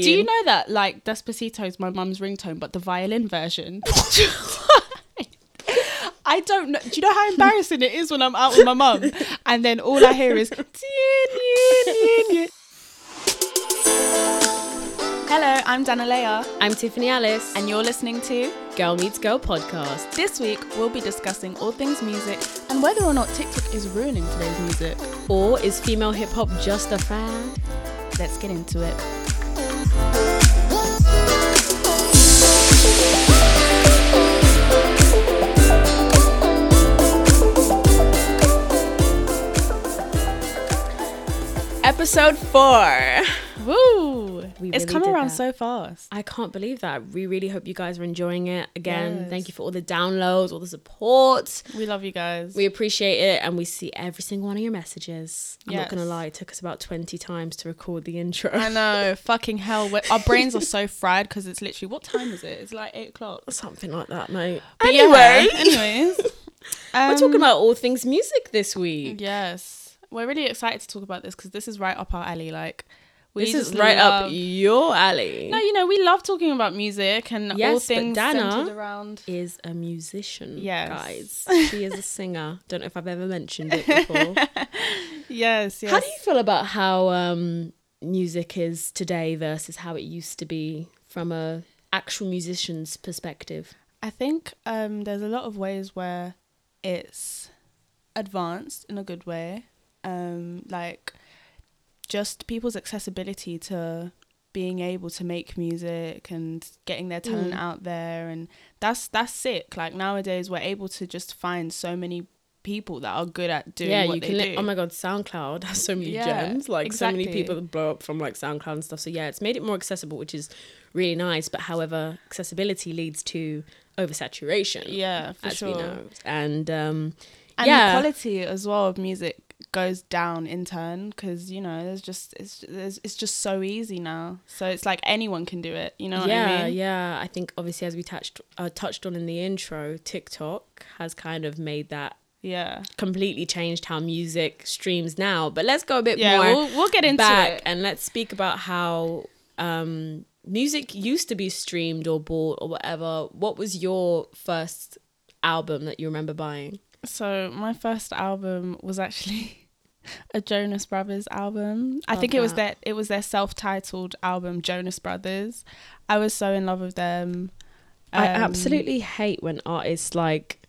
Do you know that like Despacito is my mum's ringtone, but the violin version? I don't know. Do you know how embarrassing it is when I'm out with my mum and then all I hear is. Hello, I'm Danalea, I'm Tiffany Alice, and you're listening to. Girl Meets Girl podcast. This week, we'll be discussing all things music and whether or not TikTok is ruining today's music. Or is female hip hop just a fad? Let's get into it. Episode four. Woo! We it's really come around that. so fast. I can't believe that. We really hope you guys are enjoying it. Again, Yes. thank you for all the downloads, all the support. We love you guys. We appreciate it and we see every single one of your messages. I'm not gonna lie, it took us about 20 times to record the intro. I know, fucking hell. We're, our brains are so fried because it's literally what time is it? It's like eight o'clock. Something like that, mate. But anyway, yeah, anyways, we're um, talking about all things music this week. Yes, we're really excited to talk about this because this is right up our alley. Like, This is right up your alley. No, you know, we love talking about music and all Yes, but things Dana- centered around. is a musician, Yes. guys. She is a singer. Don't know if I've ever mentioned it before. Yes, yes. How do you feel about how um, music is today versus how it used to be from a actual musician's perspective? I think um, there's a lot of ways where it's advanced in a good way. Um, like just people's accessibility to being able to make music and getting their talent Mm. out there and that's that's sick. Like nowadays we're able to just find so many people that are good at doing yeah, what you they can. Li- oh my god, SoundCloud has so many Yeah, gems. Like so many people that blow up from like SoundCloud and stuff. So yeah, it's made it more accessible, which is really nice. But however, accessibility leads to oversaturation. yeah, for as sure. we know, and um, and yeah, the quality as well of music goes down in turn because you know there's just it's there's, it's just so easy now so it's like anyone can do it you know what yeah, i mean yeah. I think obviously as we touched uh, touched on in the intro, TikTok has kind of made that yeah completely changed how music streams now. But let's go a bit yeah more we'll, we'll get into back it and let's speak about how um, music used to be streamed or bought or whatever. What was your first album that you remember buying? So my first album was actually a jonas brothers album i Love think it was that. their it was their self-titled album jonas brothers i was so in love with them I Um, absolutely hate when artists like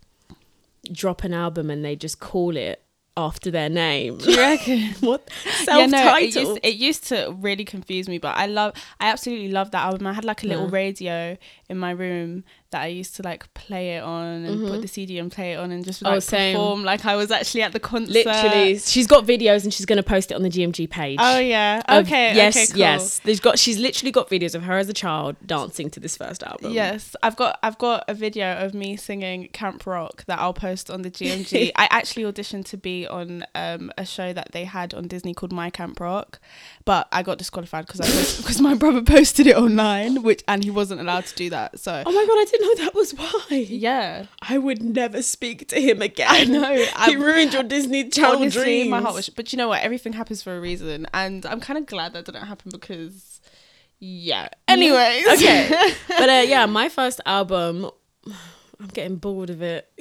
drop an album and they just call it after their name. do you reckon what yeah, self-titled? no, it used, it used to really confuse me, but I love, I absolutely love that album. I had like a little Yeah. radio in my room that I used to like play it on and put Mhm. the CD and play it on and just Oh, like same. perform like I was actually at the concert. Literally, she's got videos and she's gonna post it on the GMG page. Oh yeah. of- Okay. yes, okay, cool. yes. There's got. She's literally got videos of her as a child dancing to this first album. Yes, I've got I've got a video of me singing Camp Rock that I'll post on the GMG. I actually auditioned to be on um, a show that they had on Disney called My Camp Rock, but I got disqualified because I because my brother posted it online, which and he wasn't allowed to do that. So Oh my god, I didn't know that was why. yeah, I would never speak to him again. I know. he ruined your Disney Channel honestly, dreams. my heart was. But you know what? Everything happens for a reason, and I'm kind of glad that didn't happen because, yeah. Anyways, okay. but uh, yeah, my first album. I'm getting bored of it.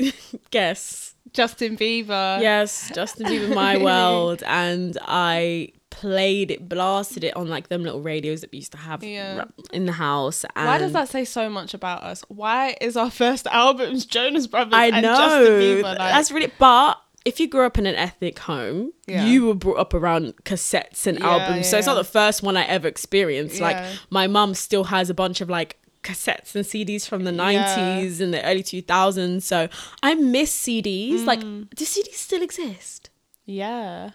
Guess. Justin Bieber. yes, Justin Bieber, My World, and I played it, blasted it on like them little radios that we used to have Yeah. in the house. And Why does that say so much about us? Why is our first albums Jonas Brothers I know Bieber? Like, that's really. But if you grew up in an ethnic home, Yeah. you were brought up around cassettes and Yeah, albums. so it's not the first one I ever experienced. Like my mum still has a bunch of like cassettes and CDs from the Yeah. 90s and the early 2000s. So I miss CDs. Like, Mm. do CDs still exist? yeah.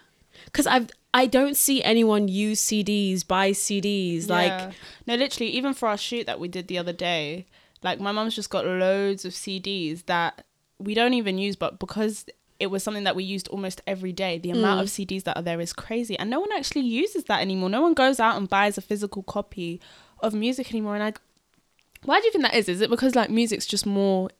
Because I've I don't see anyone use CDs, buy CDs. Like, no, literally, even for our shoot that we did the other day, like my mom's just got loads of CDs that we don't even use, but because it was something that we used almost every day, the amount Mm. of CDs that are there is crazy, and no one actually uses that anymore. No one goes out and buys a physical copy of music anymore, and I. Why do you think that is? Is it because like music's just more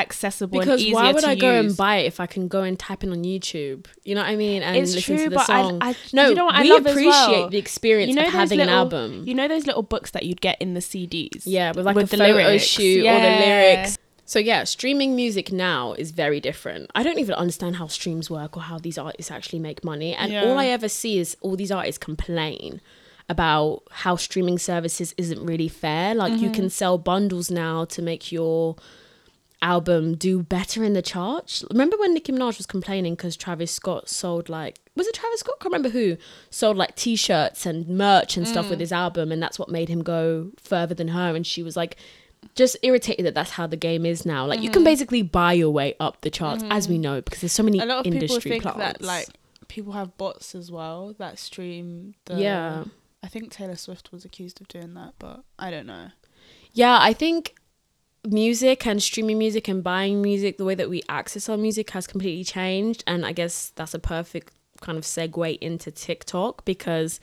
accessible and Because why would I go and buy it if I can go and type in on YouTube? You know what I mean? And It's listen true, to the but I- song. I- no, you know what I we love appreciate well? the experience you know of having little, an album. You know those little books that you'd get in the CDs. Yeah, with like with a the photo lyrics. shoot or the lyrics. So yeah, streaming music now is very different. I don't even understand how streams work or how these artists actually make money. And Yeah. all I ever see is all these artists complain about how streaming services isn't really fair. Like you Mm-hmm. can sell bundles now to make your album do better in the charts. Remember when Nicki Minaj was complaining because Travis Scott sold like was it Travis Scott? I Can't remember who sold like t-shirts and merch and stuff with Mm. his album, and that's what made him go further than her. And she was like, just irritated that that's how the game is now. Like you can basically buy your way up the charts, as we know, because there's so many Mm-hmm. A lot of people industry think plants. that like people have bots as well that stream the yeah, I think Taylor Swift was accused of doing that, but I don't know. yeah. I think music and streaming music and buying music, the way that we access our music has completely changed. And I guess that's a perfect kind of segue into TikTok because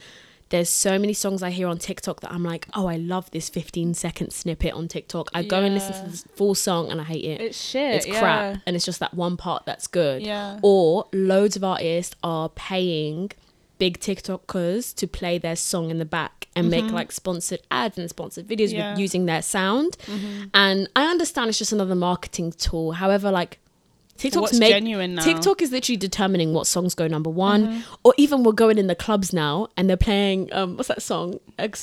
there's so many songs I hear on TikTok that I'm like, oh, I love this 15 second snippet on TikTok. I go and listen to Yeah. this full song and I hate it. It's shit. It's crap. And it's just that one part that's good. Yeah. Or loads of artists are paying big TikTokers to play their song in the back and make like sponsored ads and sponsored videos Mm-hmm. Yeah. Mm-hmm. with using their sound. And I understand it's just another marketing tool. However, like TikTok's What's make genuine now? Mm-hmm. TikTok is literally determining what songs go number one, or even we're going in the clubs now and they're playing um what's that song? And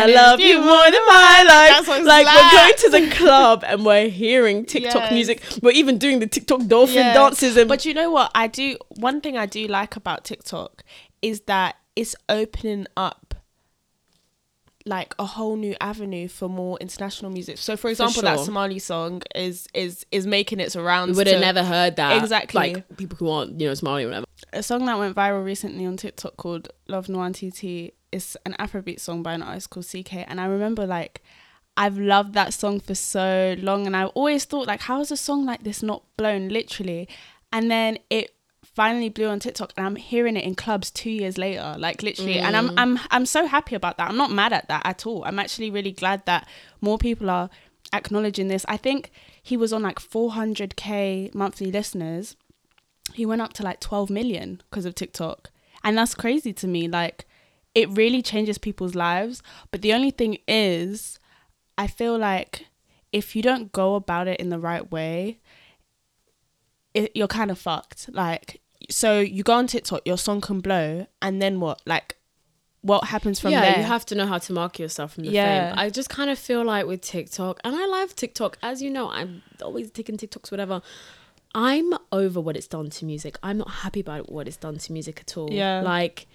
I love you more than my life. Like we're going to the club and we're hearing TikTok Yes. music. We're even doing the TikTok dolphin Yeah. dances and But you know what? I do one thing I do like about TikTok is that it's opening up like a whole new avenue for more international music. So for example, that sure. Somali song is is is making its rounds. we would have to- never heard that. Exactly. Like people who aren't, you know, Somali or whatever. a song that went viral recently on TikTok called Love Nwantiti. It's an Afrobeat song by an artist called CKay. And I remember like I've loved that song for so long and I've always thought like how is a song like this not blown literally? And then it finally blew on TikTok and I'm hearing it in clubs two years later. Like literally and I'm mm. I'm I'm so happy about that. I'm not mad at that at all. I'm actually really glad that more people are acknowledging this. I think he was on like 400k monthly listeners he went up to like 12 million because of TikTok. And that's crazy to me. Like, it really changes people's lives. But the only thing is, I feel like if you don't go about it in the right way, it, you're kind of fucked. Like, so you go on TikTok, your song can blow, and then what? Like, what happens from yeah, there? you have to know how to market yourself from the Yeah. fame. I just kind of feel like with TikTok, and I love TikTok, as you know, I'm always taking TikToks, whatever. I'm over what it's done to music. I'm not happy about what it's done to music at all. Yeah. Like,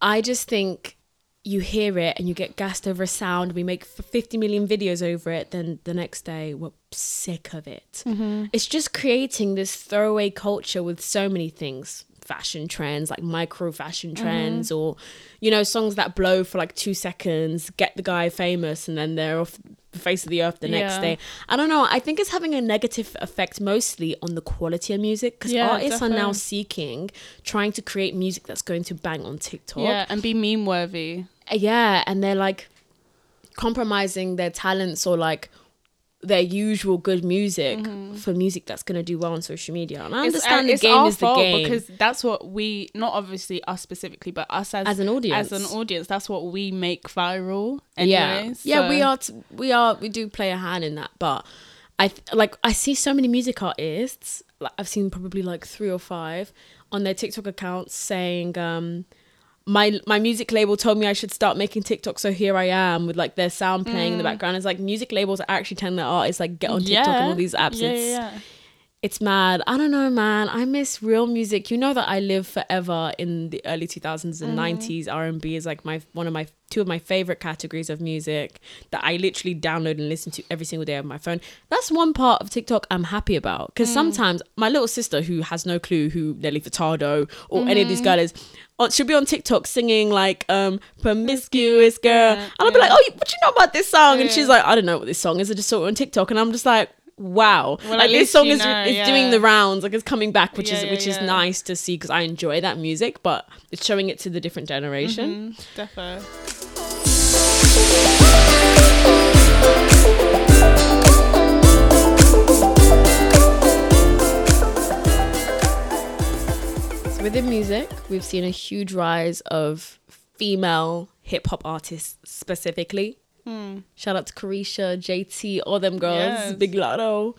I just think you hear it and you get gassed over a sound. We make 50 million videos over it. Then the next day, we're sick of it. Mm-hmm. It's just creating this throwaway culture with so many things fashion trends, like micro fashion Mm-hmm. trends, or, you know, songs that blow for like two seconds, get the guy famous, and then they're off the face of the earth the next Yeah. day. I don't know. I think it's having a negative effect mostly on the quality of music because Yeah, artists are now seeking, trying to create music that's going to bang on TikTok. yeah, and be meme worthy. Yeah, and they're like compromising their talents or like their usual good music for music that's going to do well on social media. And I Mm-hmm. It's- understand and the game is the game. because that's what we not obviously us specifically, but us as As an audience. as an audience, that's what we make viral. yeah Anyways, yeah we are t- we are we do play a hand in that but i th- like i see so many music artists like i've seen probably like three or five on their tiktok accounts saying um my my music label told me I should start making TikTok, so here I am with like their sound playing Mm. in the background. It's like music labels are actually telling their artists like get on TikTok and all these apps. Yeah, yeah, yeah. It's mad. I don't know, man. I miss real music. You know that I live forever in the early 2000s and mm. 90s. R&B is like my one of my two of my favorite categories of music that I literally download and listen to every single day on my phone. That's one part of TikTok I'm happy about because mm. sometimes my little sister who has no clue who Nelly Furtado or any of these girls is on, she'll be on TikTok singing like um promiscuous girl. And I'll be like, "Oh, what you know about this song?" And she's like, "I don't know what this song is. I just saw it on TikTok." And I'm just like, wow well, like this song is, know, is yeah. doing the rounds like it's coming back which yeah, is yeah, which is nice to see because i enjoy that music but it's showing it to the different generation mm-hmm. Within music, we've seen a huge rise of female hip hop artists specifically. Hmm. Shout out to Carisha, JT, all them girls, Yes. Big Latto.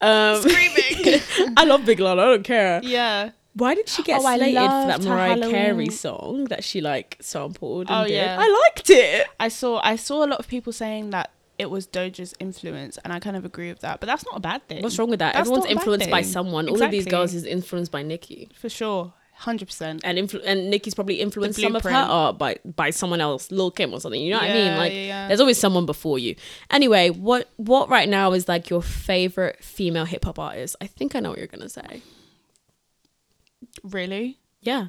Um, Screaming. I love Big Latto. I don't care. yeah. Why did she get Oh, slated for that Mariah Carey song that she like sampled? And Oh, did? yeah. I liked it. I saw I saw a lot of people saying that it was Doja's influence, and I kind of agree with that. But that's not a bad thing. What's wrong with that? That's Everyone's not a bad influenced by thing. someone. All of these girls is influenced by Nicki. For sure, hundred percent. And influ- and Nicki's probably influenced some of her art by by someone else, Lil Kim or something. You know what I mean? Like yeah, yeah. there's always someone before you. Anyway, what what right now is like your favorite female hip hop artist? I think I know what you're gonna say. Really? Yeah.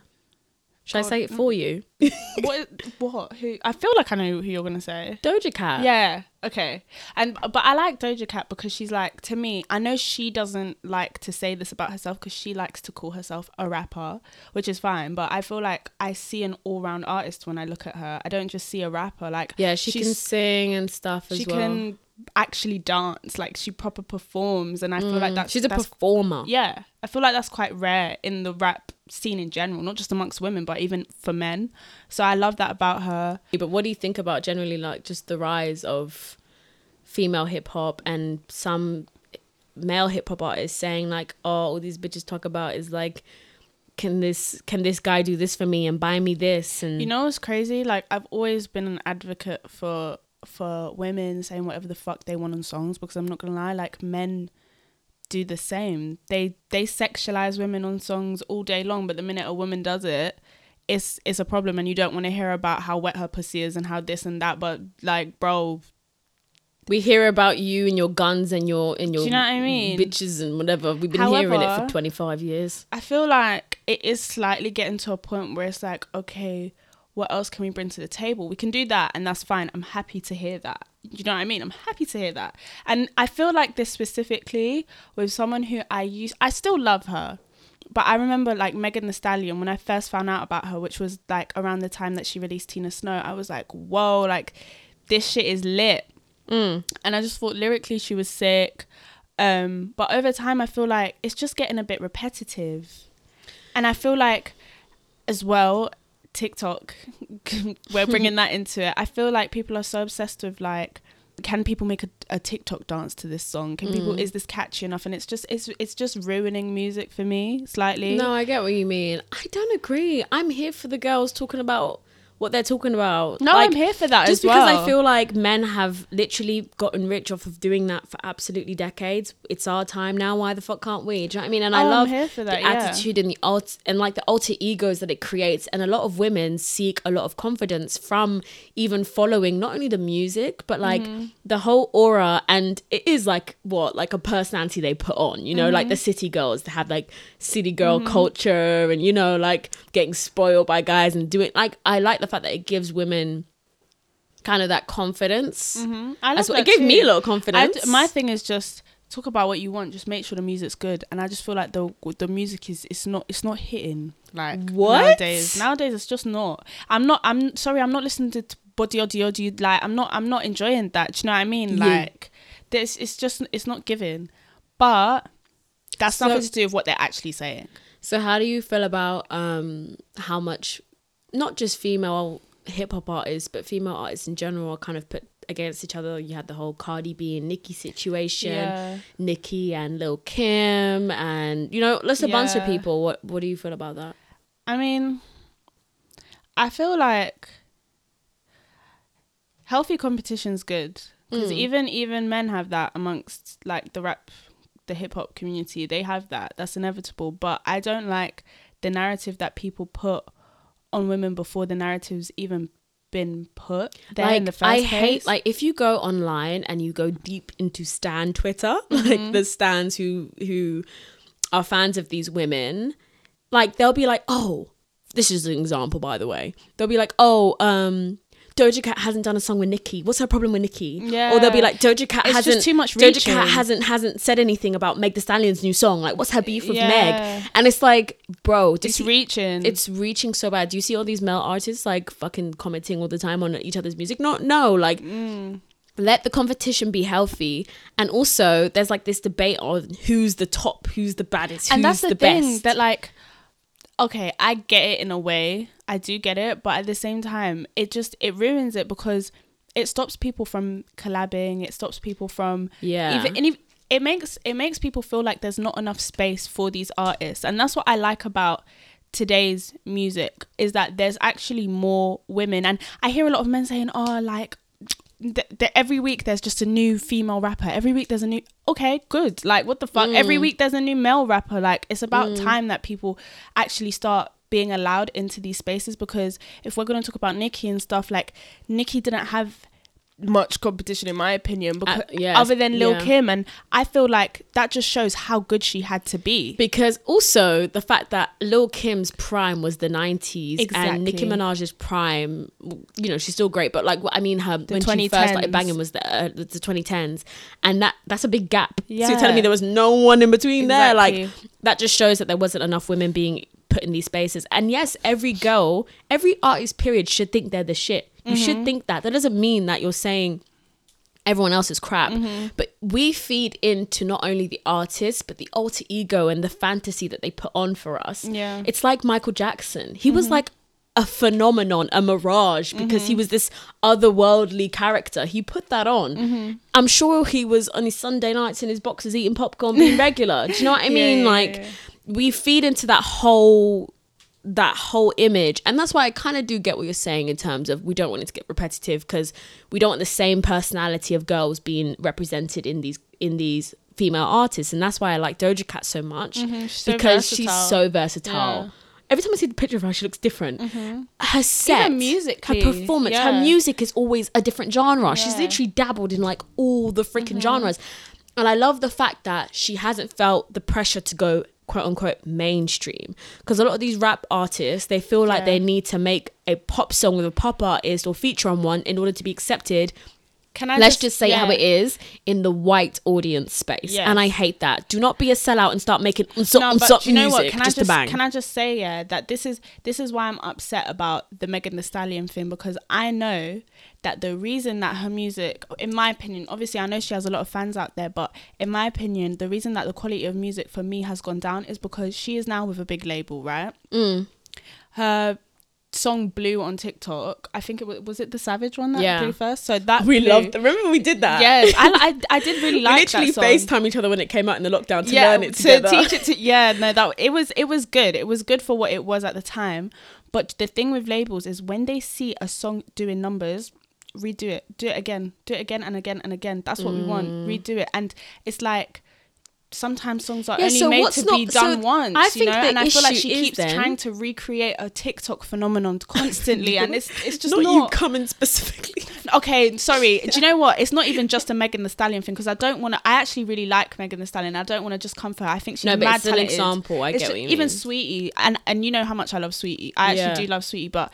Should I say it for you? what? What? Who? I feel like I know who you're gonna say. Doja Cat. Yeah. Okay. And but I like Doja Cat because she's like to me. I know she doesn't like to say this about herself because she likes to call herself a rapper, which is fine. But I feel like I see an all-round artist when I look at her. I don't just see a rapper. Like Yeah, she can sing and stuff as she well. can actually dance. Like she proper performs, and I feel like that's Mm. She's a that's performer. yeah, I feel like that's quite rare in the rap scene in general, not just amongst women, but even for men. So I love that about her. But what do you think about generally like just the rise of female hip hop and some male hip hop artists saying like, oh, all these bitches talk about is like, can this can this guy do this for me and buy me this and You know what's crazy? Like I've always been an advocate for for women saying whatever the fuck they want on songs because I'm not gonna lie, like men do the same. They they sexualize women on songs all day long, but the minute a woman does it, it's it's a problem and you don't want to hear about how wet her pussy is and how this and that. But like, bro, we hear about you and your guns and your and your Do you know what I mean? bitches and whatever. We've been hearing it for twenty five years. I feel like it is slightly getting to a point where it's like, okay, what else can we bring to the table? We can do that, and that's fine. I'm happy to hear that. You know what I mean? I'm happy to hear that. And I feel like this specifically with someone who I use, I still love her. But I remember like Megan Thee Stallion when I first found out about her, which was like around the time that she released Tina Snow. I was like, whoa, like this shit is lit. Mm. And I just thought lyrically she was sick. Um, but over time, I feel like it's just getting a bit repetitive. And I feel like, as well, TikTok, we're bringing that into it. I feel like people are so obsessed with like, can people make a, a TikTok dance to this song? Can people Mm. is this catchy enough? And it's just it's it's just ruining music for me slightly. No, I get what you mean. I don't agree. I'm here for the girls talking about what they're talking about. no, Like, I'm here for that just as well. because I feel like men have literally gotten rich off of doing that for absolutely decades. It's our time now. Why the fuck can't we? Do you know what I mean? And I Oh, I'm love that, the yeah. attitude and the alt and like the alter egos that it creates. And a lot of women seek a lot of confidence from even following not only the music but like Mm-hmm. the whole aura. And it is like what like a personality they put on. You know, like the Mm-hmm. city girls that have like city girl culture and you know like getting spoiled by guys and doing like I like the fact that it gives women kind of that confidence. Mhm. I love that it gave me a lot of confidence. d- my thing is just talk about what you want. Just make sure the music's good. And I just feel like the the music is it's not it's not hitting like What? nowadays. Nowadays it's just not. I'm not. I'm sorry. I'm not listening to body audio. audio like I'm not. I'm not enjoying that. Do you know what I mean? Yeah. Like this. It's just. It's not giving. But that's So- nothing to do with what they're actually saying. so how do you feel about um how much not just female hip hop artists but female artists in general are kind of put against each other? You had the whole Cardi B and Nicki situation. Yeah. Nicki and Lil Kim and you know, just a bunch of Yeah. people. What what do you feel about that? I mean, I feel like healthy competition's good because Mm. even even men have that amongst like the rap, the hip hop community. They have that. That's inevitable. But I don't like the narrative that people put on women before the narrative's even been put there like in the first I place. hate like if you go online and you go deep into Stan Twitter, like the stands who who are fans of these women, like they'll be like, oh, this is an example by the way. They'll be like, oh, um. Doja Cat hasn't done a song with Nicki. What's her problem with Nicki? Yeah. Or they'll be like Doja Cat It's hasn't too much Doja Cat hasn't hasn't said anything about Meg Thee Stallion's new song. Like what's her beef with Yeah. Meg? And it's like, bro, it's see- reaching. it's reaching so bad. Do you see all these male artists like fucking commenting all the time on each other's music? No, no, like Mm. let the competition be healthy. And also, there's like this debate on who's the top, who's the baddest, who's and that's the, the, thing best. that like okay, I get it in a way. I do get it, but at the same time, it just it ruins it because it stops people from collabing. It stops people from Yeah. even and if, it makes it makes people feel like there's not enough space for these artists, and that's what I like about today's music is that there's actually more women. And i hear a lot of men saying oh like th- th- every week there's just a new female rapper. Every week there's a new okay good. Like what the fuck? Every mm. week there's a new male rapper. Like it's about mm. time that people actually start being allowed into these spaces because if we're going to talk about Nicki and stuff like Nicki didn't have much competition in my opinion because yes, other than Lil yeah. Kim and I feel like that just shows how good she had to be Because also the fact that Lil Kim's prime was the 90s and Nicki Minaj's prime, you know, she's still great, but like, I mean, her when she first started 2010s. banging was the, uh, the 2010s. And that that's a big gap. So Yeah. you're telling me there was no one in between there? Like, that just shows that there wasn't enough women being put in these spaces. And yes, every girl, every artist, period, should think they're the shit. You Mm-hmm. should think that. That doesn't mean that you're saying everyone else is crap. Mm-hmm. But we feed into not only the artist, but the alter ego and the fantasy that they put on for us. Yeah. Mm-hmm. It's like Michael Jackson. He was like a phenomenon, a mirage, because Mm-hmm. he was this otherworldly character. He put that on. Mm-hmm. I'm sure he was on his Sunday nights in his boxes eating popcorn, being regular. Do you know what I Yeah, mean? yeah, like, yeah. We feed into that whole that whole image and that's why i kind of do get what you're saying in terms of we don't want it to get repetitive because we don't want the same personality of girls being represented in these in these female artists and that's why i like doja cat so much Mm-hmm. she's so because she's so versatile Yeah. every time i see the picture of her she looks different her set Mm-hmm. musically, her performance her music is always a different genre she's Yeah. Mm-hmm. literally dabbled in like all the freaking genres and i love the fact that she hasn't felt the pressure to go quote unquote mainstream because a lot of these rap artists they feel like Yeah. they need to make a pop song with a pop artist or feature on one in order to be accepted can I let's just, say yeah. how it is in the white audience space Yes. and i hate that do not be a sellout and start making unsop, no, but unsop do you know music what? Can I just just bang can I just say yeah that this is this is why I'm upset about the Megan Thee Stallion thing because I know that the reason that her music, in my opinion, obviously I know she has a lot of fans out there, but in my opinion, the reason that the quality of music for me has gone down is because she is now with a big label, right? Mm. Her song "Blue" on TikTok, I think it was was it the Savage one that Yeah. blew first. So that we blew. loved remember we did that Yes, I, I I did really we like literally that song. FaceTime each other when it came out in the lockdown to learn it to together. teach it to yeah no that it was it was good it was good for what it was at the time but the thing with labels is when they see a song doing numbers redo it do it again do it again and again and again that's what we want Mm. redo it and it's like sometimes songs are Yeah, only so made to not- be done so once I you think know the and i feel like she keeps then- trying to recreate a tiktok phenomenon constantly and it's it's just not, not, you coming specifically okay, sorry. Do you know what? It's not even just a Megan Thee Stallion thing because I don't want to. I actually really like Megan Thee Stallion. I don't want to just come for her. I think she's No, but mad it's an example. I It's get ju- what you even. Saweetie, and and you know how much I love Saweetie. I actually Yeah. do love Saweetie, but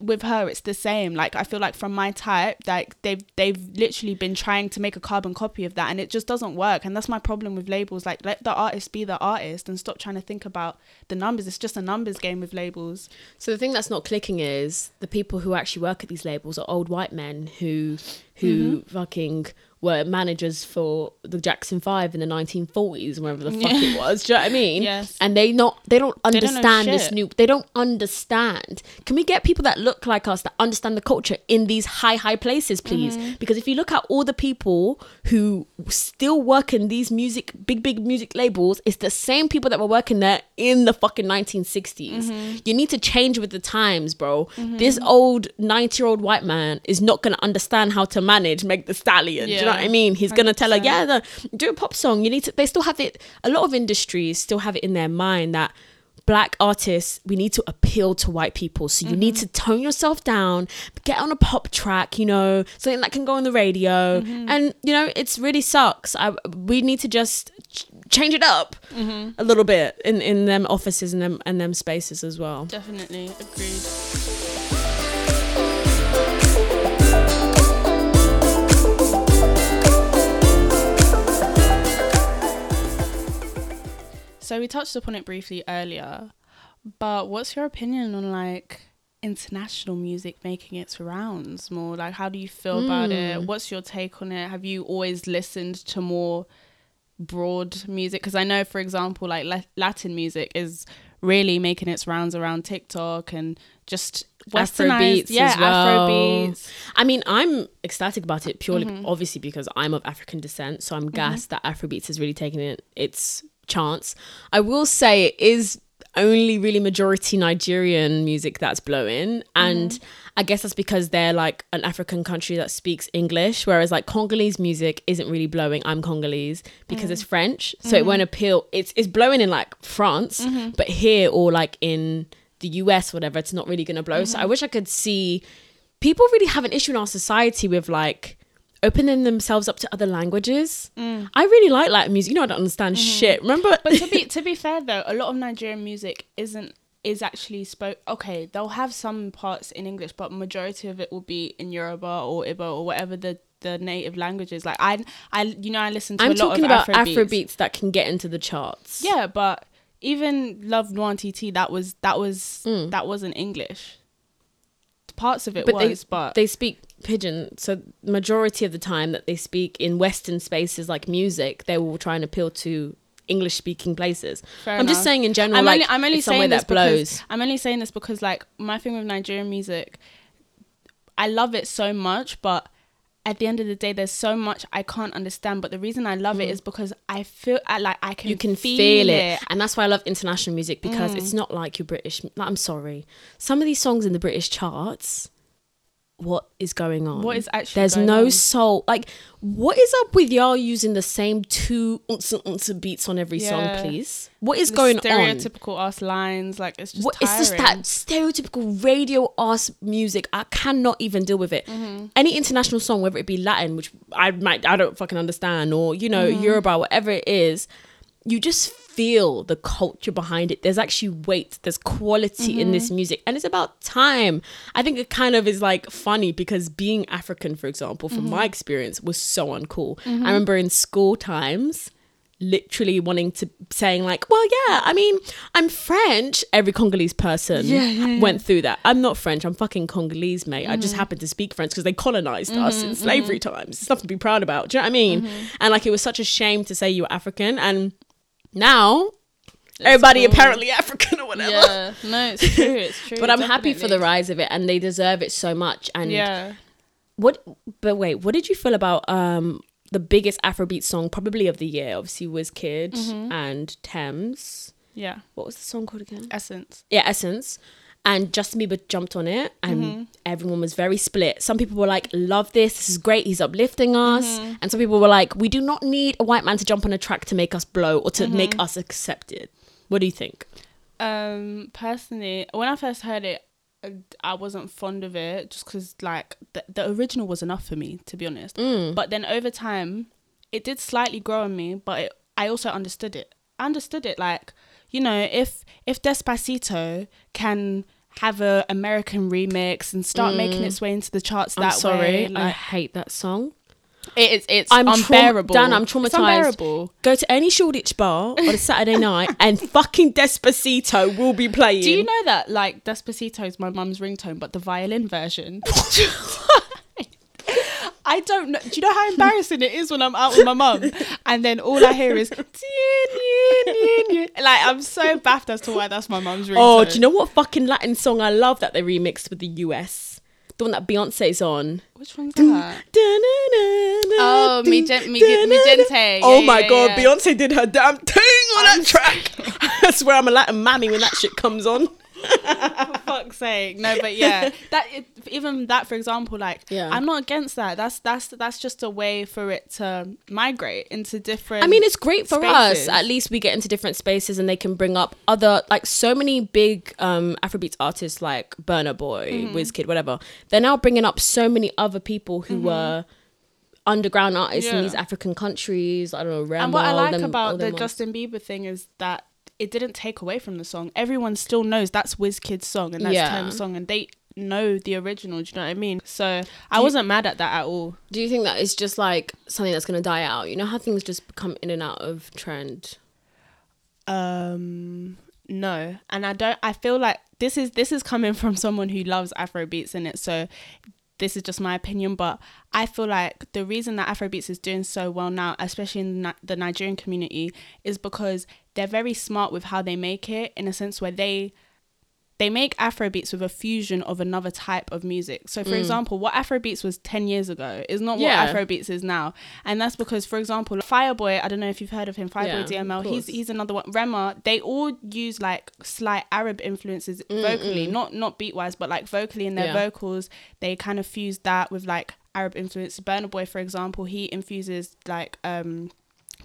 with her it's the same. Like i feel like from my type like they've they've literally been trying to make a carbon copy of that and it just doesn't work. And that's my problem with labels. Like let the artist be the artist and stop trying to think about the numbers. It's just a numbers game with labels. So the thing that's not clicking is the people who actually work at these labels are old white men who who Mm-hmm. fucking were managers for the Jackson Five in the 1940s, wherever the fuck it was. Do you know what I mean? Yes. And they not they don't don't understand this shit. new. They don't understand. Can we get people that look like us that understand the culture in these high high places, please? Mm-hmm. Because if you look at all the people who still work in these music big big music labels, it's the same people that were working there in the fucking 1960s. Mm-hmm. You need to change with the times, bro. This old 90 year old white man is not going to understand how to manage Meg Thee Stallion. You know what I mean? He's going to tell her, yeah, the, do a pop song. You need to, they still have it. A lot of industries still have it in their mind that black artists, we need to appeal to white people. So you need Mm-hmm. to tone yourself down, get on a pop track, you know, something that can go on the radio. Mm-hmm. And, you know, it's really sucks. I, we need to just ch- change it up Mm-hmm. a little bit in, in them offices and them, and them spaces as well. definitely agreed So we touched upon it briefly earlier, but what's your opinion on like international music making its rounds more? Like how do you feel about it? What's your take on it? Have you always listened to more broad music because I know for example like La- Latin music is really making its rounds around TikTok and just Afrobeats beats yeah, as well. Afrobeats. I mean, I'm ecstatic about it purely, Mm-hmm. obviously, because I'm of African descent. So I'm gassed that Afrobeats has really taken it its chance. I will say it is only really majority Nigerian music that's blowing, and Mm-hmm. I guess that's because they're like an African country that speaks English, whereas like Congolese music isn't really blowing. I'm Congolese because Mm. it's French, so it Mm-hmm. won't appeal. It's it's blowing in like France, but here or like in the US, whatever, it's not really gonna blow. So I Mm-hmm. wish I could see people really have an issue in our society with like opening themselves up to other languages. I really like Latin music. You know, I don't understand shit. Remember? Mm. But to be to be fair though, a lot of Nigerian music isn't is actually spoke. Okay, they'll have some parts in English, but majority of it will be in Yoruba or Igbo or whatever the the native language is. Like I, I you know I listen to I'm a lot talking of about Afrobeats. Afrobeats. that can get into the charts. Yeah, but even Love Nwantiti that was that was Mm. that wasn't English. Parts of it But they- was, but They speak pidgin, so majority of the time that they speak in Western spaces like music, they will try and appeal to English speaking places. fair I'm just saying in general, I'm like only, I'm only saying this that blows. because I'm only saying this because like my thing with Nigerian music, I love it so much, but at the end of the day, there's so much I can't understand. But the reason I love it is because I feel I, like I can Mm. you can feel, feel, it. it. and that's why I love international music because Mm. it's not like your British. Like, I'm sorry, some of these songs in the British charts. What is going on? What is actually There's no on? soul. Like, what is up with y'all using the same two unsa unsa beats on every Yeah. song, please? What is The going on? stereotypical ass lines, like it's just What, it's just that stereotypical radio ass music. I cannot even deal with it. Mm-hmm. Any international song, whether it be Latin, which I might I don't fucking understand, or you know Mm-hmm. Yoruba, whatever it is, you just feel the culture behind it. There's actually weight. There's quality in Mm-hmm. this music, and it's about time. I think it kind of is like funny because being African, for example, from Mm-hmm. my experience, was so uncool. I remember in school times literally wanting to saying like well yeah i mean i'm french every congolese person Yeah, yeah, yeah. went through that i'm not french i'm fucking congolese mate i Mm-hmm. just happen to speak french because they colonized us in slavery times it's nothing to be proud about do you know what i mean Mm-hmm. and like it was such a shame to say you were african and now everybody cool. apparently african or whatever Yeah, no, it's true. It's true. but i'm happy for the rise of it and they deserve it so much and Yeah. what but wait what did you feel about um the biggest afrobeat song probably of the year obviously was kid Mm-hmm. and tems Yeah. what was the song called again Essence. yeah essence and justin bieber jumped on it and Mm-hmm. everyone was very split some people were like love this this is great he's uplifting us Mm-hmm. and some people were like we do not need a white man to jump on a track to make us blow or to Mm-hmm. make us accepted what do you think Um, personally, when I first heard it, I wasn't fond of it just because like the, the original was enough for me to be honest. Mm. But then over time, it did slightly grow on me, but it, I also understood it. I understood it like you know if if Despacito can have a American remix and start making its way into the charts Mm. i'm that sorry way, i like, hate that song it is it's I'm traum- unbearable. Dan, I'm It's traumatized. unbearable. go to any Shoreditch bar on a Saturday night and fucking Despacito will be playing. Do you know that like Despacito is my mum's ringtone, but the violin version? I don't know. Do you know how embarrassing it is when I'm out with my mum and then all I hear is like I'm so baffed as to why that's my mum's ringtone. Oh, do you know what fucking Latin song I love that they remixed with the US? The one that Beyonce's on. which one's that? Oh, mi gen- mi- mi gente. Oh Yeah, my yeah, god, yeah. Beyonce did her damn thing on I'm that track. I swear I'm a Latin mammy when that shit comes on. For fuck's sake, no, but yeah, that it, even that, for example, like Yeah. I'm not against that. That's that's that's just a way for it to migrate into different. I mean, it's great for spaces. us. At least we get into different spaces and they can bring up other, like so many big um, Afrobeats artists like Burna Boy, Mm-hmm. Wizkid, whatever. They're now bringing up so many other people who were underground artists in Mm-hmm. These African countries. I don't know, Rema, And what I like them- about the ones. Justin Bieber thing is that it didn't take away from the song. Everyone still knows that's WizKid's song and that's Yeah. Tems' song, and they know the original. Do you know what I mean? So I wasn't mad at that at all. Do you think that it's just like something that's going to die out? You know how things just come in and out of trend? Um, no, and I don't. I feel like this is this is coming from someone who loves Afro beats in it. So this is just my opinion, but I feel like the reason that Afrobeats is doing so well now, especially in the Nigerian community, is because they're very smart with how they make it in a sense where they they make Afrobeats with a fusion of another type of music. So, for example, what Afrobeats was 10 years ago is not Mm. Yeah. what Afrobeats is now. And that's because, for example, Fireboy, I don't know if you've heard of him, Fireboy Yeah, DML, he's he's another one. Rema, they all use like slight Arab influences vocally, not not beat wise, but like vocally in their Mm, Yeah. vocals. They kind of fuse that with like Arab influence. Burna Boy, for example, he infuses like um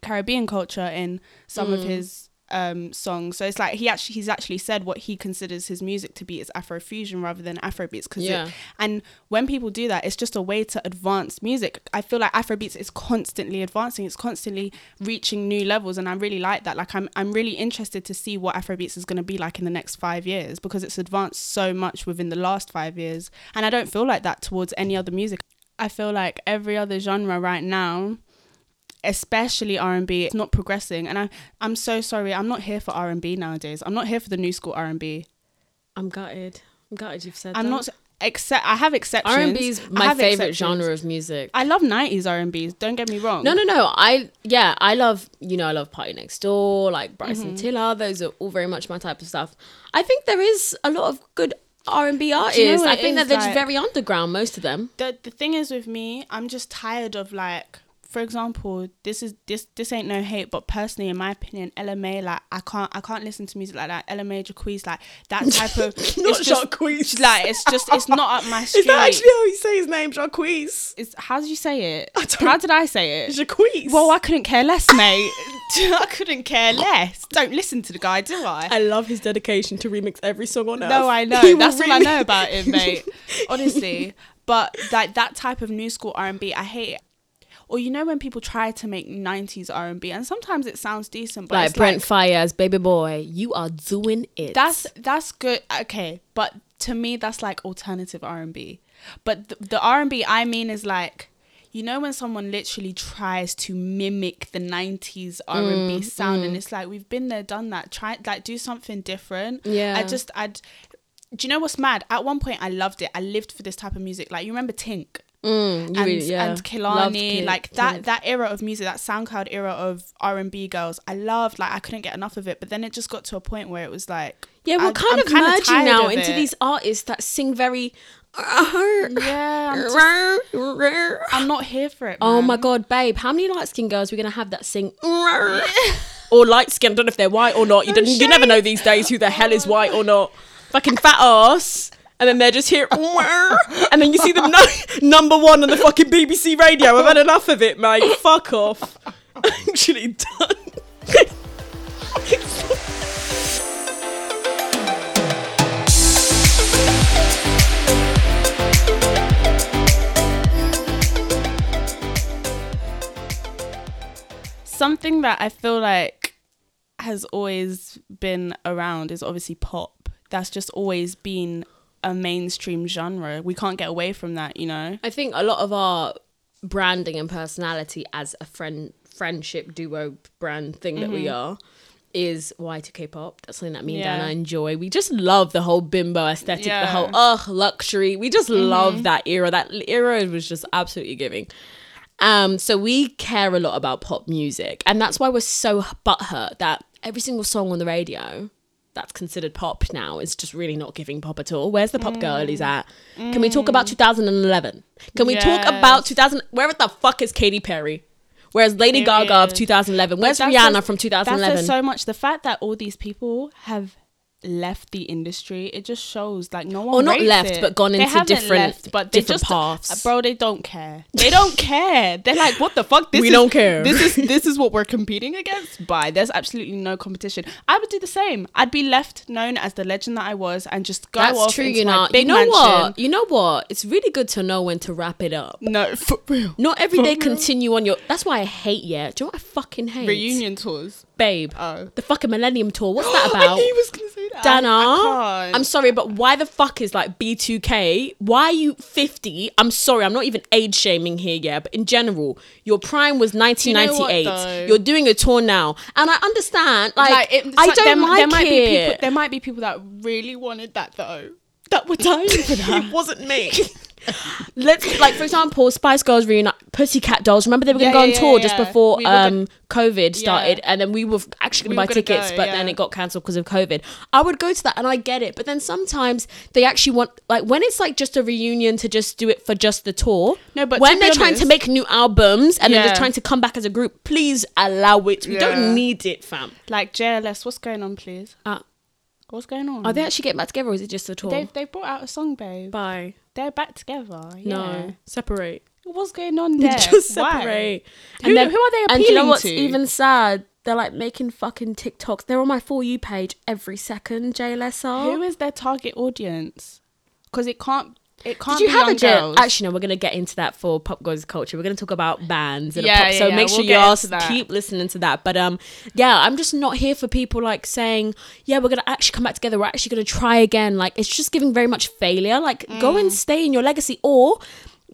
Caribbean culture in some Mm. of his um songs. So it's like he actually he's actually said what he considers his music to be is Afrofusion rather than Afrobeats. Cause Yeah. it, and when people do that, it's just a way to advance music. I feel like Afrobeats is constantly advancing. It's constantly reaching new levels, and I really like that. Like I'm I'm really interested to see what Afrobeats is going to be like in the next five years because it's advanced so much within the last five years, and I don't feel like that towards any other music. I feel like every other genre right now especially R&B it's not progressing and I I'm so sorry I'm not here for R&B nowadays I'm not here for the new school R&B I'm gutted. I'm gutted you've said I'm that. not except I have exceptions R&B is my favorite genre of music. I love 90s R&Bs don't get me wrong No, no, no. I yeah, I love you know I love PartyNextDoor, like Bryson Mm-hmm. Tiller. Those are all very much my type of stuff. I think there is a lot of good R and B artists. you know I think that they're just very underground, most of them. the the thing is with me, I'm just tired of like, for example, this is this this ain't no hate, but personally, in my opinion, LMA like I can't I can't listen to music like that. LMA Jacquees like that type of Not Jacquees. like it's just it's not up my street. Is that actually how you say his name, Jacquees? It's, how did you say it? How did I say it? Jacquees. Well, I couldn't care less, mate. I couldn't care less. Don't listen to the guy, do I? I love his dedication to remix every song on earth. No, I know. He That's all I know about him, mate. Honestly, but like that type of new school R and B, I hate it. Or you know when people try to make '90s R and B, and sometimes it sounds decent, but Like Brent like, Faiyaz, baby boy, you are doing it. that's that's good. Okay, but to me, that's like alternative R and B. But the, the R and B I mean is like. You know when someone literally tries to mimic the '90s R and Mm, B sound, and it's like we've been there, done that. Try like do something different. Yeah. I just I'd. Do you know what's mad? At one point, I loved it. I lived for this type of music. Like you remember Tink Mm, you and really- yeah. and like that Kid. that era of music, that SoundCloud era of R and B girls. I loved. Like I couldn't get enough of it. But then it just got to a point where it was like, Yeah, we're I- kind I'm of kinda merging now of into these artists that sing very. Yeah, I'm, just- oh I'm not here for it. Oh my god, babe! How many light skinned girls are we gonna have that sing? or light skinned? I don't know if they're white or not. You don't. You never know these days who the hell is white or not. Fucking fat ass. And then they're just here, and then you see them number one on the fucking BBC radio. I've had enough of it, mate. Fuck off. Actually done. something that I feel like has always been around is obviously pop. That's just always been a mainstream genre. We can't get away from that, you know. I think a lot of our branding and personality as a friend friendship duo brand thing that we are is Y2K pop. That's something that me and Yeah. Dana enjoy. We just love the whole bimbo aesthetic, the whole ugh luxury. We just love that era. That era was just absolutely giving. Um, so we care a lot about pop music, and that's why we're so butthurt that every single song on the radio that's considered pop now is just really not giving pop at all. Where's the pop girl mm. girlies at? Can we talk about mm. 2011? Can we talk about 2000? Where the fuck is Katy Perry? Where's Lady Gaga of 2011? Where's Rihanna from That 2011? says so much. The fact that all these people have left the industry, it just shows like no one. Or not left, it. but gone into different- but they different just, paths. uh, bro, they don't care. They don't care. They're like, what the fuck? This We is, don't care. This is this is what we're competing against. By there's absolutely no competition. I would do the same. I'd be left known as the legend that I was, and just go That's off true, into you my know. You know mansion. what? You know what? It's really good to know when to wrap it up. No, for real. Not every day For real. continue on your. That's why I hate. Yeah, do you know what I fucking hate? Reunion tours. Babe. Oh. The fucking Millennium Tour. What's that about? he was gonna say that. Dana, I. I'm sorry, but why the fuck is like B2K? Why are you 50? I'm sorry, I'm not even age shaming here, yeah, but in general, your prime was know what, 1998. though? You're doing a tour now, and I understand. Like, like it, I don't there, like there might it. be people there might be people that really wanted that though that were dying for that it wasn't me. Let's like for example, Spice Girls reunite, Pussycat Dolls. Remember they were gonna Yeah, go on tour yeah, just yeah. before We were gonna- um COVID started, Yeah. and then we were actually gonna were buy gonna tickets, go, but then it got cancelled because of COVID. I would go to that, and I get it, but then sometimes they actually want like when it's like just a reunion to just do it for just the tour. No, but when they're trying to make new albums and they're just trying to come back as a group, please allow it. We Yeah. don't need it, fam. Like JLS, what's going on, please? Uh, What's going on? are they actually getting back together, or is it just a tour? They've they brought out a song, babe. Bye. They're back together. Yeah. No, separate. What's going on there? They just Why? separate. Who- who are they And you know appealing what's to? even sad? They're like making fucking TikToks. They're on my for you page every second. JLS are. Who is their target audience? Because it can't. It can't. Did you be have a girls. Actually, no. We're gonna get into that for Pop Goes Culture. We're gonna talk about bands and Yeah, pop. yeah, so yeah, make we'll sure you all keep listening to that. But um, yeah, I'm just not here for people like saying, yeah, we're gonna actually come back together. We're actually gonna try again. Like it's just giving very much failure. Like go Mm. and stay in your legacy or.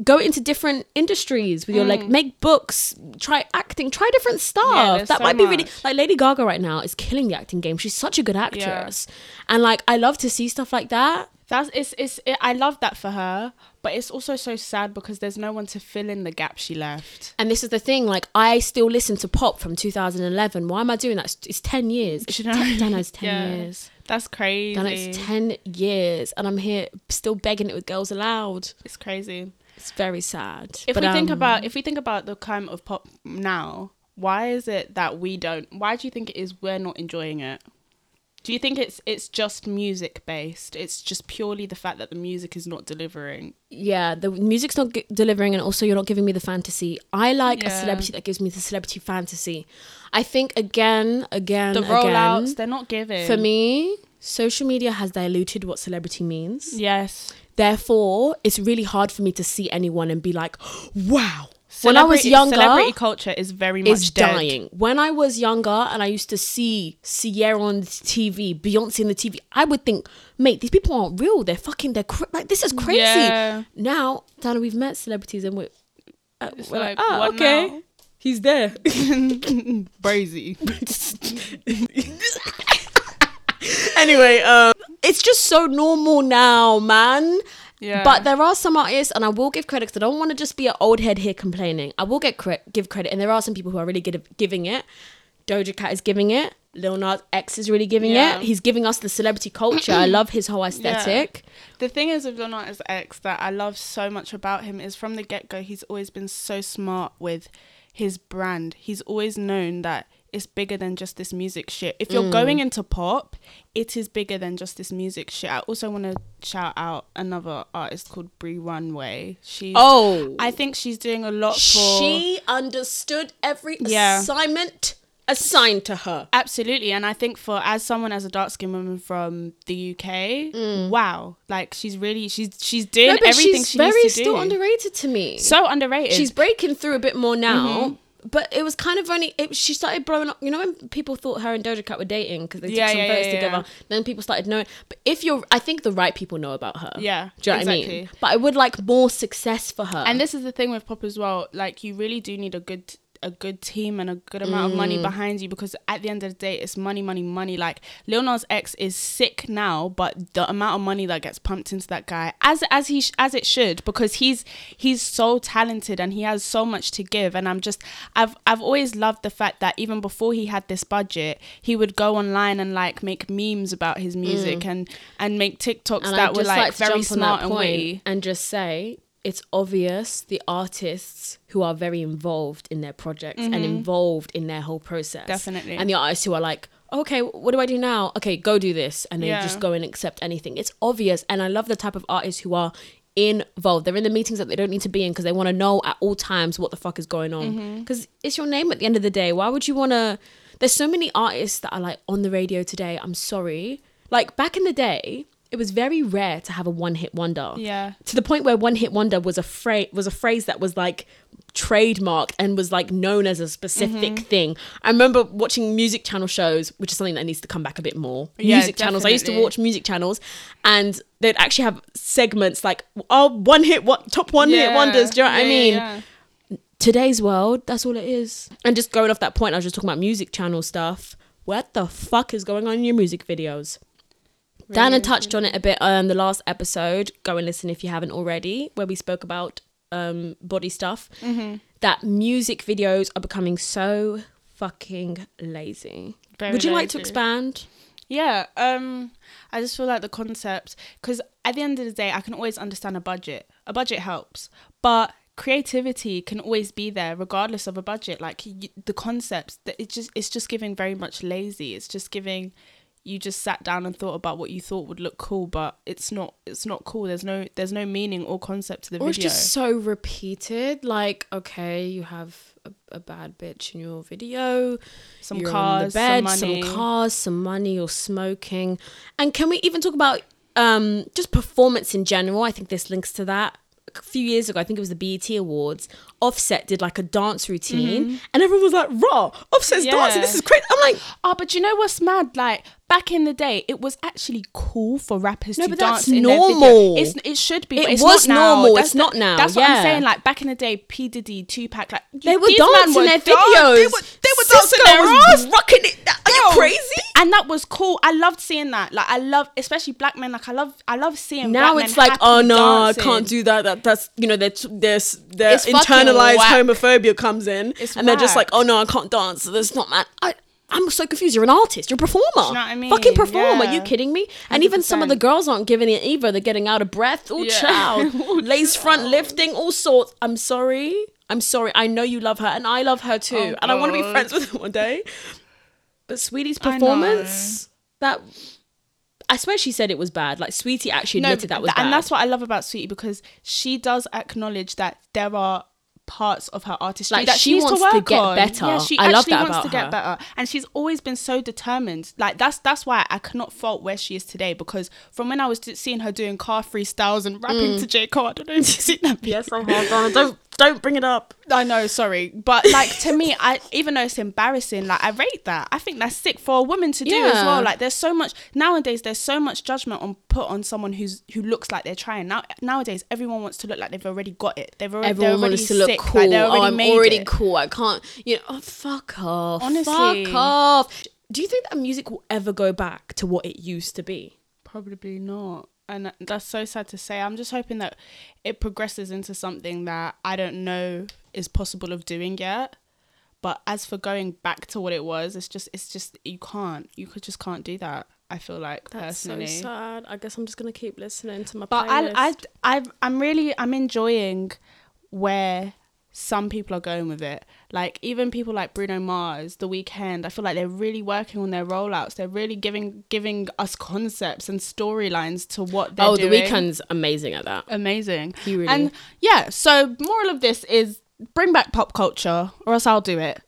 Go into different industries with your like make books, try acting, try different stuff. Mm. Yeah, that so might be really like Lady Gaga right now is killing the acting game. She's such a good actress, and like I love to see stuff like that. That's it's it's. It, I love that for her, but it's also so sad because there's no one to fill in the gap she left. And this is the thing, like I still listen to pop from 2011. Why am I doing that? It's, it's 10 years. It's you know? 10, Dano's 10 Yeah. years. That's crazy. Dano's 10 years. And I'm here still begging it with Girls Aloud. It's crazy. It's very sad. If But, we think um, about if we think about the climate of pop now, why is it that we don't? Why do you think it is we're not enjoying it? Do you think it's it's just music based? It's just purely the fact that the music is not delivering. Yeah, the music's not g- delivering, and also you're not giving me the fantasy. I like a celebrity that gives me the celebrity fantasy. I think again, again, The again, rollouts, they're not giving. for me, social media has diluted what celebrity means. yes. Therefore, it's really hard for me to see anyone and be like, wow. When I was younger, celebrity culture is very much is dead. dying. When I was younger and I used to see Ciara on TV, Beyonce on the TV, I would think, mate, these people aren't real. They're fucking, they're cra- like, this is crazy. Yeah. Now, Dana, we've met celebrities and we're, uh, we're like, like, oh, okay. now? He's there. Brazy. anyway, um, it's just so normal now, man. Yeah. But there are some artists, and I will give credit 'cause I don't want to just be an old head here complaining. I will get cre- give credit, and there are some people who are really good at giving it. Doja Cat is giving it. Lil Nas X is really giving Yeah. it. He's giving us the celebrity culture. I love his whole aesthetic. The thing is with Lil Nas X that I love so much about him is from the get go he's always been so smart with his brand. He's always known that it's bigger than just this music shit. If Mm. you're going into pop, it is bigger than just this music shit. I also want to shout out another artist called Bree Runway. She Oh, I think she's doing a lot for she understood every Yeah. assignment assigned to her. Absolutely, and I think for as someone as a dark skinned woman from the UK, wow, like she's really she's she's doing Mm. No, everything she's she very needs to still do. underrated to me. so underrated. she's breaking through a bit more now. Mm-hmm. But it was kind of only it, she started blowing up. You know when people thought her and Doja Cat were dating because they Yeah, took some yeah, photos yeah, together. Then people started knowing. But if you're, I think the right people know about her. Yeah, do you know what I mean? exactly. But I would like more success for her. and this is the thing with pop as well. Like you really do need a good a good team and a good amount of money Mm. behind you because at the end of the day it's money money money like Lil Nas X is sick now but the amount of money that gets pumped into that guy as as he sh- as it should because he's he's so talented and he has so much to give and I'm just I've I've always loved the fact that even before he had this budget he would go online and like make memes about his music and and make TikToks Mm. and that were like, like very smart and witty and just say it's obvious the artists who are very involved in their projects and involved in their whole process. Mm-hmm. Definitely. And the artists who are like, okay, what do I do now? Okay, go do this. And they Yeah. just go and accept anything. It's obvious. And I love the type of artists who are involved. They're in the meetings that they don't need to be in because they want to know at all times what the fuck is going on. Mm-hmm. Because it's your name at the end of the day. Why would you want to? There's so many artists that are like on the radio today. I'm sorry. Like back in the day, it was very rare to have a one hit wonder. yeah To the point where one hit wonder was a phrase was a phrase that was like trademarked and was like known as a specific Mm-hmm. thing. I remember watching music channel shows, which is something that needs to come back a bit more. Yeah, music channels. I used to watch music channels and they'd actually have segments like oh one hit what top one hit wonders. Do you know what I mean? yeah. today's world, that's all it is. And just going off that point, I was just talking about music channel stuff. What the fuck is going on in your music videos? Dana touched on it a bit on the last episode. Go and listen if you haven't already, where we spoke about um, body stuff. Mm-hmm. That music videos are becoming so fucking lazy. Very Would you like to expand? Yeah, um, I just feel like the concept because at the end of the day, I can always understand a budget. A budget helps, but creativity can always be there regardless of a budget. Like y the concepts, that it just it's just giving very much lazy. It's just giving you just sat down and thought about what you thought would look cool, but it's not. It's not cool. There's no there's no meaning or concept to the video. Or it's just so repeated. Like, okay, you have a, a bad bitch in your video. some cars, bed, some money. cars, some money, you're smoking. And can we even talk about um, just performance in general? I think this links to that. A few years ago, I think it was the BET Awards. Offset did like a dance routine, and everyone was like, "Raw, Offset's Mm-hmm. Yeah. dancing. This is great." I'm like, Oh, but you know what's mad? Like back in the day, it was actually cool for rappers No, to but dance that's in their normal. video. It's, it should be. It but it's was not normal, That's it's not now, That's what. I'm saying. Like back in the day, P Diddy, Tupac, like they were dancing were their dan- videos. They were, they were dancing Sisqó their ass. rocking it. Are you crazy? And that was cool. I loved seeing that. Like I love, especially black men. Like I love, I love seeing. now black it's men like oh no dancing. i can't do that, that that's you know their their their It's fucking internalized whack. homophobia comes in It's and they're just like oh no i can't dance. That's not man i i'm so confused. You're an artist. You're a performer. You know what I mean? fucking performer. Are you kidding me? And even some of the girls aren't giving it either. They're getting out of breath. Oh Yeah. child. Lace front lifting all sorts. I'm sorry. I'm sorry. I know you love her and i love her too. Oh, and i want to be friends with her one day. But Saweetie's I performance that I swear she said it was bad. Like Saweetie actually admitted that was th- bad. and that's what I love about Saweetie because she does acknowledge that there are parts of her artistry Like, that she she wants to to work get on. better. Yeah, she I love actually that wants about to get her. better, and she's always been so determined. Like that's that's why I cannot fault where she is today because from when I was t- seeing her doing car freestyles and rapping Mm. to J Cole, I don't know if you've seen that. Video. yes, I have. Donna. Don't don't bring it up. I know, sorry, but like to me, I even though it's embarrassing, like I rate that. I think that's sick for a woman to do as well. Like there's so much nowadays. There's so much judgment on put on someone who's who looks like they're trying. Now nowadays, everyone wants to look like they've already got it. They've already they're Everyone already wants to look sick, cool. Like they're already oh, I'm made already it. cool. I can't. You know. Oh, fuck off. Honestly. fuck off. Do you think that music will ever go back to what it used to be? Probably not. And that's so sad to say. I'm just hoping that it progresses into something that I don't know is possible of doing yet. But as for going back to what it was, it's just it's just you can't. You could just can't do that. I feel like That's personally. so sad. I guess I'm just gonna keep listening to my but playlist. I, I, I, I'm really, I'm enjoying where some people are going with it. Like even people like Bruno Mars, The Weeknd. I feel like they're really working on their rollouts. They're really giving giving us concepts and storylines to what they're oh, doing. the Weeknd's amazing at that. amazing. He really. And yeah, so moral of this is bring back pop culture, or else I'll do it.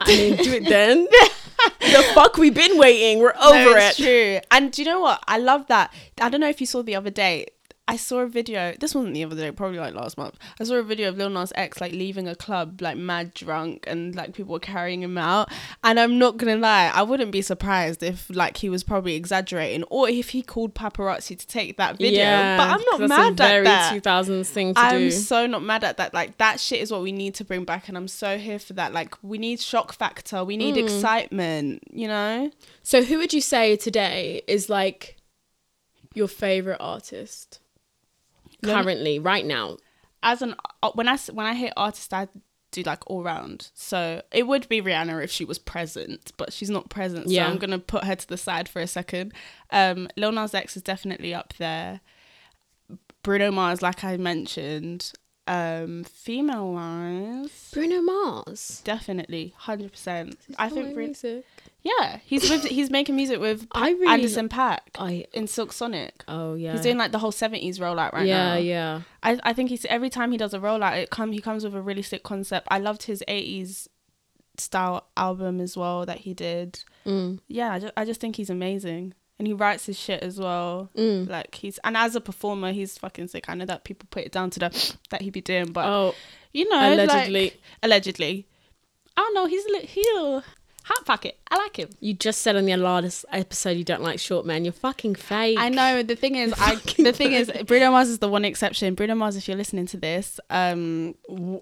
I mean, do it then. the fuck, we've been waiting. We're over No, it. true. And do you know what? I love that. I don't know if you saw the other day. I saw a video. This wasn't the other day, probably like last month. I saw a video of Lil Nas X like leaving a club like mad drunk and like people were carrying him out. And I'm not gonna lie, I wouldn't be surprised if like he was probably exaggerating or if he called paparazzi to take that video. Yeah, but I'm not mad a at very that. 2000s thing to I'm do. so not mad at that. Like that shit is what we need to bring back, and I'm so here for that. Like we need shock factor, we need Mm. excitement. You know, So, who would you say today is like your favorite artist currently, right now? as an uh, when I when I hit artist, I do like all round. So it would be Rihanna if she was present, but she's not present. So I'm gonna put her to the side for a second. Um, Lil Nas X is definitely up there. Bruno Mars, like I mentioned. Um, female wise, Bruno Mars. definitely hundred percent. I think. Bru- music. Yeah, he's with he's making music with I really Anderson .Paak I in Silk Sonic. oh yeah. He's doing like the whole seventies rollout right yeah, now. yeah. yeah. I, I think he's every time he does a rollout, it come he comes with a really sick concept. I loved his eighties style album as well that he did. Mm. Yeah, I just, I just think he's amazing, and he writes his shit as well. Mm. Like he's and as a performer, he's fucking sick. I know that people put it down to the that he be doing, but Oh, you know, allegedly. like, allegedly. I don't know. He's a li- he's a hot pocket. I like him. you just said on the last episode you don't like short men. You're fucking fake. I know. The thing is, I Fucking the thing is, Bruno Mars is the one exception. Bruno Mars, if you're listening to this, um, w-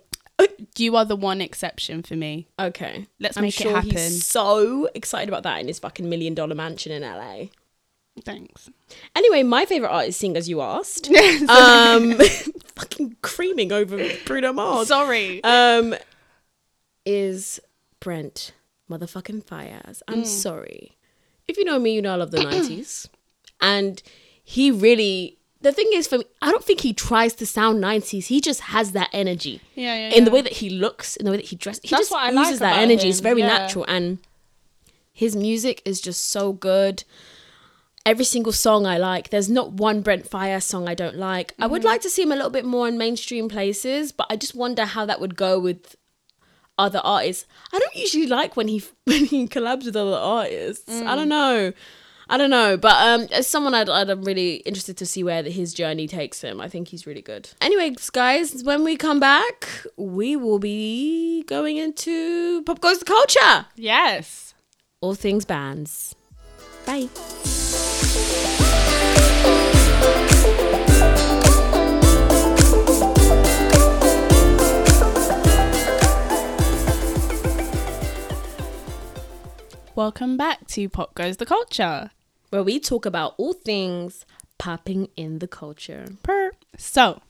you are the one exception for me. Okay. Let's I'm make sure it happen. he's so excited about that in his fucking million dollar mansion in LA. Thanks. Anyway, my favorite artist sing as you asked. um, fucking creaming over Bruno Mars. Sorry. Um, is Brent motherfucking Faiyaz. I'm Mm. sorry. If you know me, you know I love the 90s. And he really, the thing is for me, I don't think he tries to sound 90s. He just has that energy. yeah, yeah, In the way that he looks, in the way that he dresses. He That's just what I uses like that energy. It's very yeah. natural. And his music is just so good. Every single song I like. There's not one Brent Faiyaz song I don't like. I would Mm-hmm. like to see him a little bit more in mainstream places, but I just wonder how that would go with other artists. I don't usually like when he when he collabs with other artists. I Mm. don't know. I don't know, but um, as someone I'd, I'd, I'm really interested to see where his journey takes him. I think he's really good. Anyways, guys, when we come back, we will be going into pop goes the culture, Yes. all things bands. Bye. Welcome back to Pop Goes the Culture. Where we talk about all things popping in the culture. Per. So,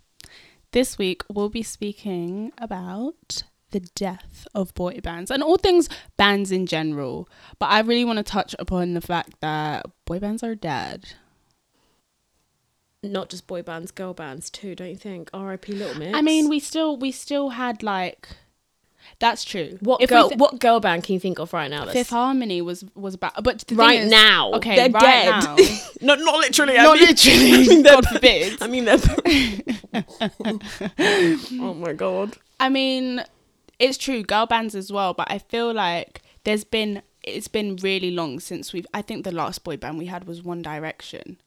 this week we'll be speaking about the death of boy bands and all things bands in general. But I really want to touch upon the fact that boy bands are dead. Not just boy bands, girl bands too, don't you think? R.I.P. Little Mix. I mean, we still we still had like that's true. what If girl? thi- what girl band can you think of right now? Fifth Harmony was was about, but the thing right is- now. Okay, they're right dead. now. not not literally. Not I mean, literally, I mean, they're- God forbid. I mean, they're. oh my god. I mean, it's true, girl bands as well, but I feel like there's been it's been really long since we've I think the last boy band we had was One Direction.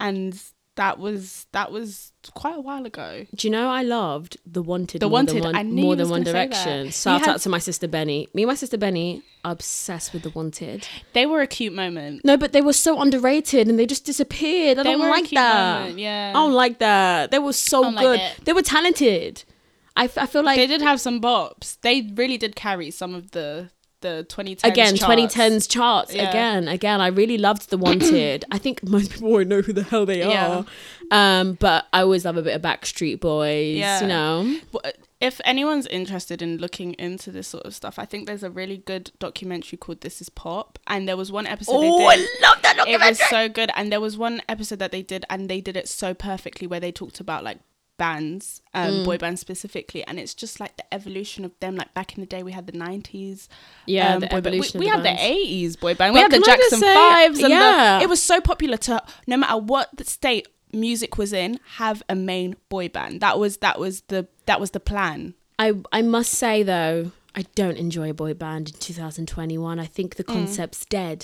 And that was that was quite a while ago. Do you know I loved the Wanted? The more Wanted, Than one, I knew more than One gonna say that. Direction. Shout had- out to my sister Benny. Me and my sister Benny obsessed with the Wanted. They were a cute moment. No, but they were so underrated and they just disappeared. I They don't like that. moment, yeah. I don't like that. They were so like good. it. they were talented. I, f- I feel like they did have some bops. They really did carry some of the the 2010s again charts. 2010s charts Yeah. again again i really loved the wanted i think most people won't know who the hell they Yeah. are um but i always love a bit of backstreet boys Yeah. you know if anyone's interested in looking into this sort of stuff, I think there's a really good documentary called This Is Pop, and there was one episode oh i love that documentary. It was so good, and there was one episode that they did, and they did it so perfectly, where they talked about like bands, um, Mm. boy bands specifically, and it's just like the evolution of them. Like back in the day, we had the '90s, yeah um, the evolution We, we had the '80s boy band. But we had the can I just Jackson say- Fives, and yeah. the, it was so popular to no matter what the state music was in, have a main boy band. That was that was the that was the plan. i i must say though i don't enjoy a boy band in 2021 i think the concept's dead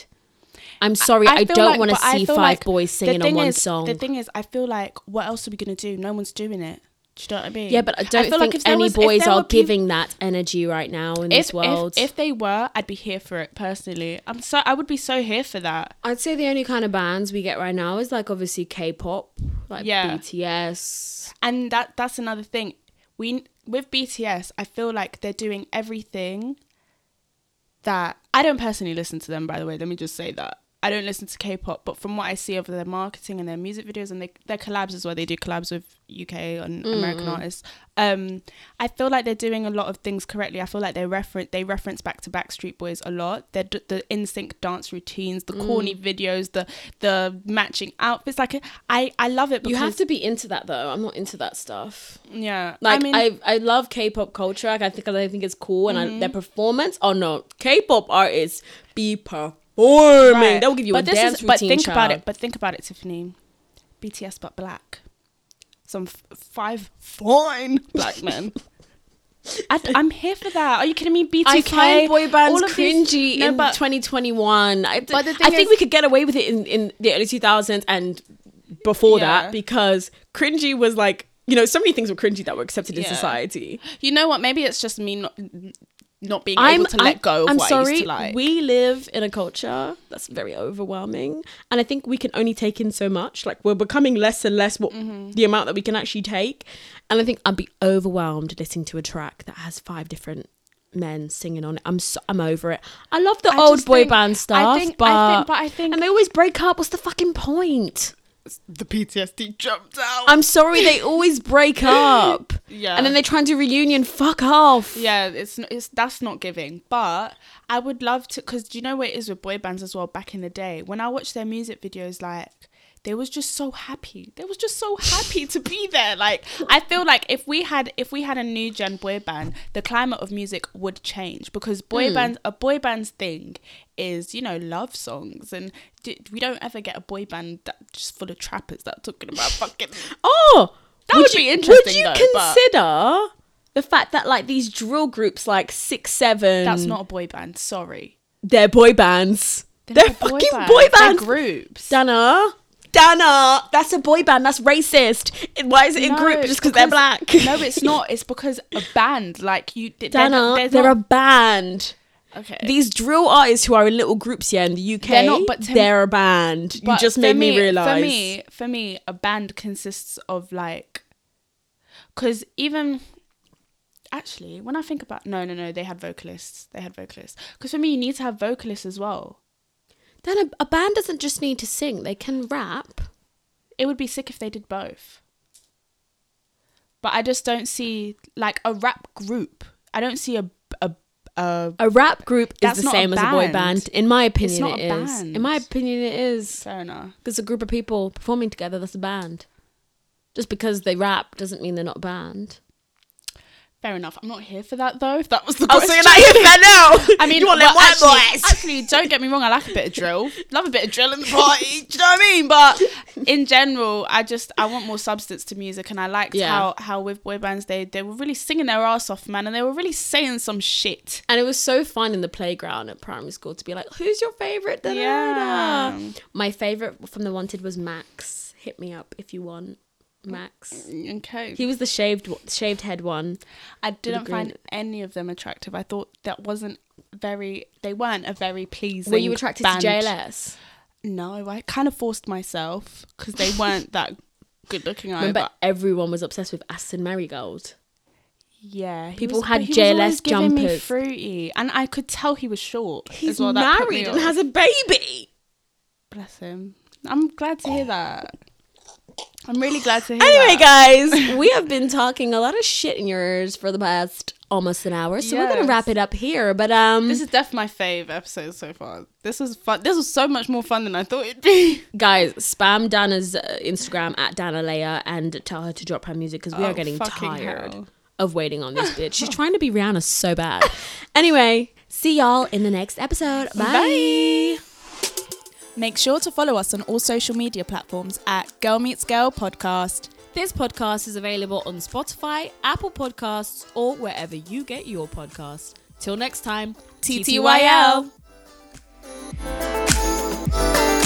i'm sorry i, feel don't like- want to see five like boys singing on one is, song The thing is, I feel like what else are we gonna do? No one's doing it. Do you know what I mean? yeah but i don't feel think if any was- boys are were peop- giving that energy right now in If, this world if if they were, I'd be here for it personally. I'm so I would be so here for that. I'd say the only kind of bands we get right now is like obviously K-pop, like Yeah. BTS. And that that's another thing. We with BTS, I feel like they're doing everything that I don't personally listen to them. By the way, let me just say that I don't listen to K-pop, but from what I see of their marketing and their music videos and they, their collabs as well, they do collabs with UK and American artists. Um, I feel like they're doing a lot of things correctly. I feel like they reference they reference back to Backstreet Boys a lot. They're d- the dance routines, the corny videos, the the matching outfits. Like I I love it. You have to be into that though. I'm not into that stuff. yeah. Like I mean, I I love K-pop culture. Like, I think I think it's cool and Mm-hmm. their performance. Oh no, K-pop artists be performing. Right. They'll give you but a dance is, routine. But think about it. But think about it, Tiffany. BTS but black. Some f- five fine black men. I, am here for that. Are you kidding me? B2K. I find boy bands of these- cringy No, in but- 2021. I, But the I thing think we could get away with it in, in the early 2000s and before Yeah. that because cringy was like, you know, so many things were cringy that were accepted in society. You know what? Maybe it's just me not not being I'm, able to let I'm- go of I'm what I sorry. used to like. We live in a culture that's very overwhelming, and I think we can only take in so much. Like we're becoming less and less what Mm-hmm. the amount that we can actually take, and I think I'd be overwhelmed listening to a track that has five different men singing on it. I'm so, I'm over it. I love the I old boy think- band stuff, I think, but, I think, but I think and they always break up. What's the fucking point? The PTSD jumped out. I'm sorry, they always break up. yeah, And then they try and do reunion. Fuck off. Yeah, it's it's that's not giving. But I would love to, because do you know what it is with boy bands as well? Back in the day, when I watched their music videos, like they was just so happy. They was just so happy to be there. Like I feel like if we had if we had a new gen boy band, the climate of music would change because boy hmm. bands a boy band's thing is you know love songs and d- we don't ever get a boy band that just full of trappers that are talking about fucking Oh, That would would you, be interesting, Would you though, consider the fact that like these drill groups, like six, seven, that's not a boy band. Sorry, they're boy bands. They're, not a fucking band. boy They're groups. Dana, Dana, that's a boy band. That's racist. Why is it in No, group just because they're black? no, it's not. It's because a band like you. They're, Dana, they're, they're, not, a band. okay. These drill artists who are in little groups here in the UK, They're not, but they're a band. You just made me, realize. For me, for me, a band consists of like, because even actually, when I think about no, no, no, they had vocalists. They had vocalists. Because for me, you need to have vocalists as well. Then a, a band doesn't just need to sing; they can rap. It would be sick if they did both. But I just don't see like a rap group. I don't see a a a. A rap group is the not a same as a boy band. In my opinion, not it a is. band. In my opinion, it is. Fair enough. Because a group of people performing together, that's a band. Just because they rap doesn't mean they're not a band. Fair enough. I'm not here for that though. If that was the Oh, question. so you're not here now. I mean, you want well, white actually, boys. actually, don't get me wrong. I like a bit of drill. Love a bit of drill in the party. do you know what I mean? But in general, I just I want more substance to music, and I liked Yeah. how how with boy bands they they were really singing their ass off, man, and they were really saying some shit. And it was so fun in the playground at primary school to be like, "Who's your favorite?" Da, da, da. Yeah. My favorite from the Wanted was Max. Hit me up if you want Max. Okay. He was the shaved shaved head one. I didn't find any of them attractive. I thought that wasn't very. They weren't a very pleasing. Were you attracted band. to JLS? No, I kind of forced myself because they weren't that good looking either. Remember, everyone was obsessed with Aston Merrygold. Yeah, People was- had but he was JLS always giving me jumpers. fruity, and I could tell he was short. He's as well. That married and has a baby. Bless him. I'm glad to hear that. I'm really glad to hear Anyway, guys, we have been talking a lot of shit in your ears for the past almost an hour, so we're gonna Yes. wrap it up here. But um, This is definitely my fave episode so far. This was fun. This was so much more fun than I thought it'd be. guys, spam Dana's uh, Instagram at Dana Leia and tell her to drop her music because we Oh, are getting fucking tired hell. of waiting on this bitch. She's trying to be Rihanna so bad. anyway, see y'all in the next episode. Bye. Make sure to follow us on all social media platforms at Girl Meets Girl Podcast. This podcast is available on Spotify, Apple Podcasts, or wherever you get your podcast. Till next time, TTYL. TTYL.